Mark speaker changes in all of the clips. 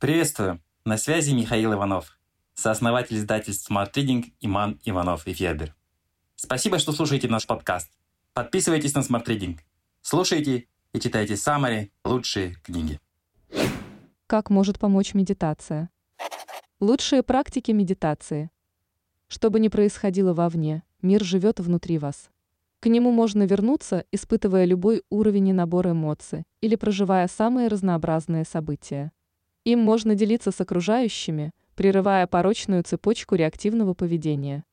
Speaker 1: Приветствую! На связи Михаил Иванов, сооснователь издательств Smart Reading Иман Иванов и Федер. Спасибо, что слушаете наш подкаст. Подписывайтесь на Smart Reading. Слушайте и читайте самые лучшие книги.
Speaker 2: Как может помочь медитация? Лучшие практики медитации. Что бы ни происходило вовне, мир живет внутри вас. К нему можно вернуться, испытывая любой уровень и набор эмоций или проживая самые разнообразные события. Им можно делиться с окружающими, прерывая порочную цепочку реактивного поведения.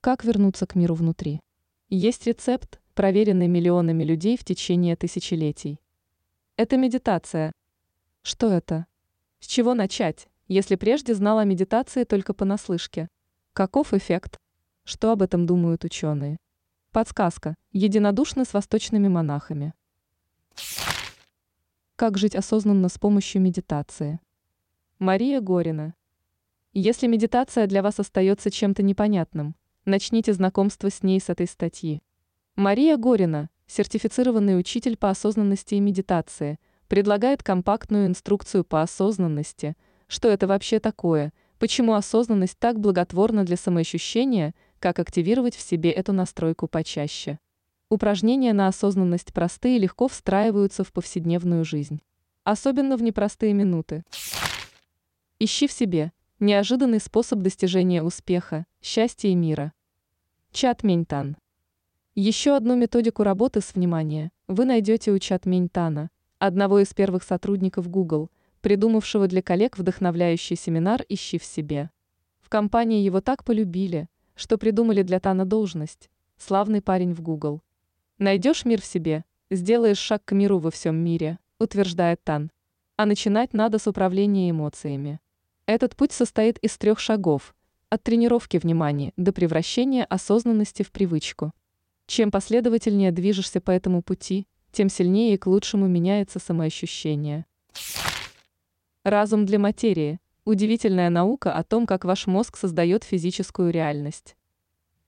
Speaker 2: Как вернуться к миру внутри? Есть рецепт, проверенный миллионами людей в течение тысячелетий. Это медитация. Что это? С чего начать, если прежде знал о медитации только понаслышке? Каков эффект? Что об этом думают ученые? Подсказка. Единодушно с восточными монахами. Как жить осознанно с помощью медитации? Мария Горина. Если медитация для вас остается чем-то непонятным, начните знакомство с ней с этой статьи. Мария Горина, сертифицированный учитель по осознанности и медитации, предлагает компактную инструкцию по осознанности, что это вообще такое, почему осознанность так благотворна для самоощущения, как активировать в себе эту настройку почаще. Упражнения на осознанность простые и легко встраиваются в повседневную жизнь. Особенно в непростые минуты. Ищи в себе неожиданный способ достижения успеха, счастья и мира. Чат Меньтан. Еще одну методику работы с вниманием вы найдете у Чат Меньтана, одного из первых сотрудников Google, придумавшего для коллег вдохновляющий семинар «Ищи в себе». В компании его так полюбили, что придумали для Тана должность «Славный парень в Google». Найдешь мир в себе, сделаешь шаг к миру во всем мире, утверждает Тан. А начинать надо с управления эмоциями. Этот путь состоит из трех шагов – от тренировки внимания до превращения осознанности в привычку. Чем последовательнее движешься по этому пути, тем сильнее и к лучшему меняется самоощущение. Разум для материи – удивительная наука о том, как ваш мозг создает физическую реальность.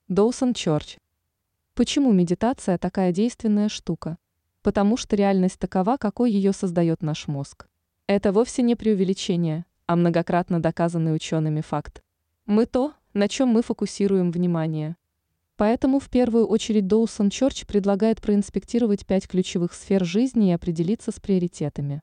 Speaker 2: Доусон Чорч. Почему медитация такая действенная штука? Потому что реальность такова, какой ее создает наш мозг. Это вовсе не преувеличение – а многократно доказанный учеными факт. Мы то, на чем мы фокусируем внимание. Поэтому в первую очередь Доусон Чорч предлагает проинспектировать пять ключевых сфер жизни и определиться с приоритетами.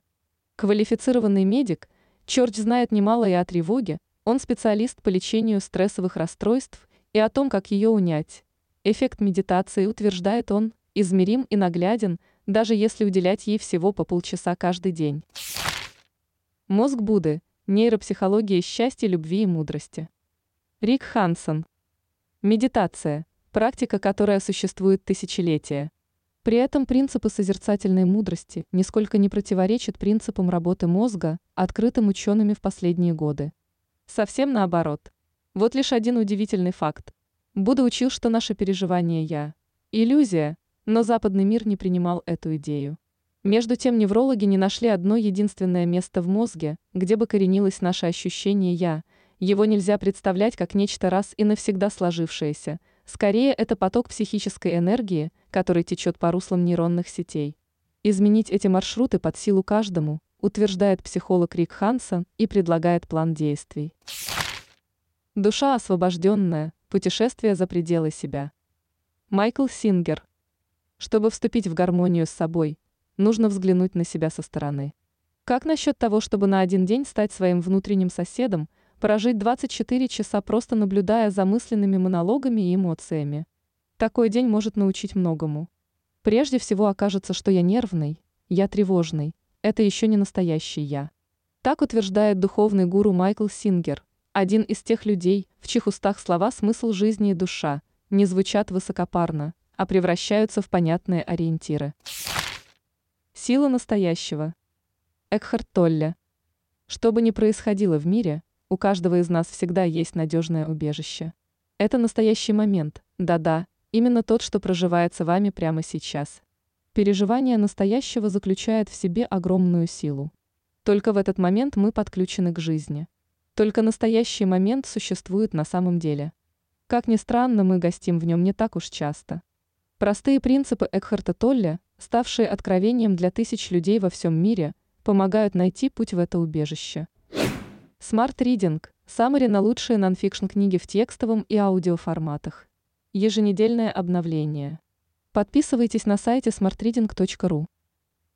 Speaker 2: Квалифицированный медик, Чорч знает немало и о тревоге, он специалист по лечению стрессовых расстройств и о том, как ее унять. Эффект медитации, утверждает он, измерим и нагляден, даже если уделять ей всего по полчаса каждый день. Мозг Будды – Нейропсихология счастья, любви и мудрости. Рик Хансон. Медитация – практика, которая существует тысячелетия. При этом принципы созерцательной мудрости нисколько не противоречат принципам работы мозга, открытым учеными в последние годы. Совсем наоборот. Вот лишь один удивительный факт. Будда учил, что наше переживание «я» – иллюзия, но западный мир не принимал эту идею. Между тем неврологи не нашли одно единственное место в мозге, где бы коренилось наше ощущение «я», его нельзя представлять как нечто раз и навсегда сложившееся, скорее это поток психической энергии, который течет по руслам нейронных сетей. Изменить эти маршруты под силу каждому, утверждает психолог Рик Хансон и предлагает план действий. Душа освобожденная, путешествие за пределы себя. Майкл Сингер. Чтобы вступить в гармонию с собой, нужно взглянуть на себя со стороны. Как насчет того, чтобы на один день стать своим внутренним соседом, прожить 24 часа просто наблюдая за мысленными монологами и эмоциями? Такой день может научить многому. Прежде всего окажется, что я нервный, я тревожный, это еще не настоящий я. Так утверждает духовный гуру Майкл Сингер, один из тех людей, в чьих устах слова «смысл жизни» и «душа» не звучат высокопарно, а превращаются в понятные ориентиры. Сила настоящего. Экхарт Толле. Что бы ни происходило в мире, у каждого из нас всегда есть надежное убежище. Это настоящий момент, да-да, именно тот, что проживается вами прямо сейчас. Переживание настоящего заключает в себе огромную силу. Только в этот момент мы подключены к жизни. Только настоящий момент существует на самом деле. Как ни странно, мы гостим в нем не так уж часто. Простые принципы Экхарта Толле – ставшие откровением для тысяч людей во всем мире, помогают найти путь в это убежище. Smart Reading – Самари на лучшие нонфикшн книги в текстовом и аудиоформатах. Еженедельное обновление. Подписывайтесь на сайте smartreading.ru.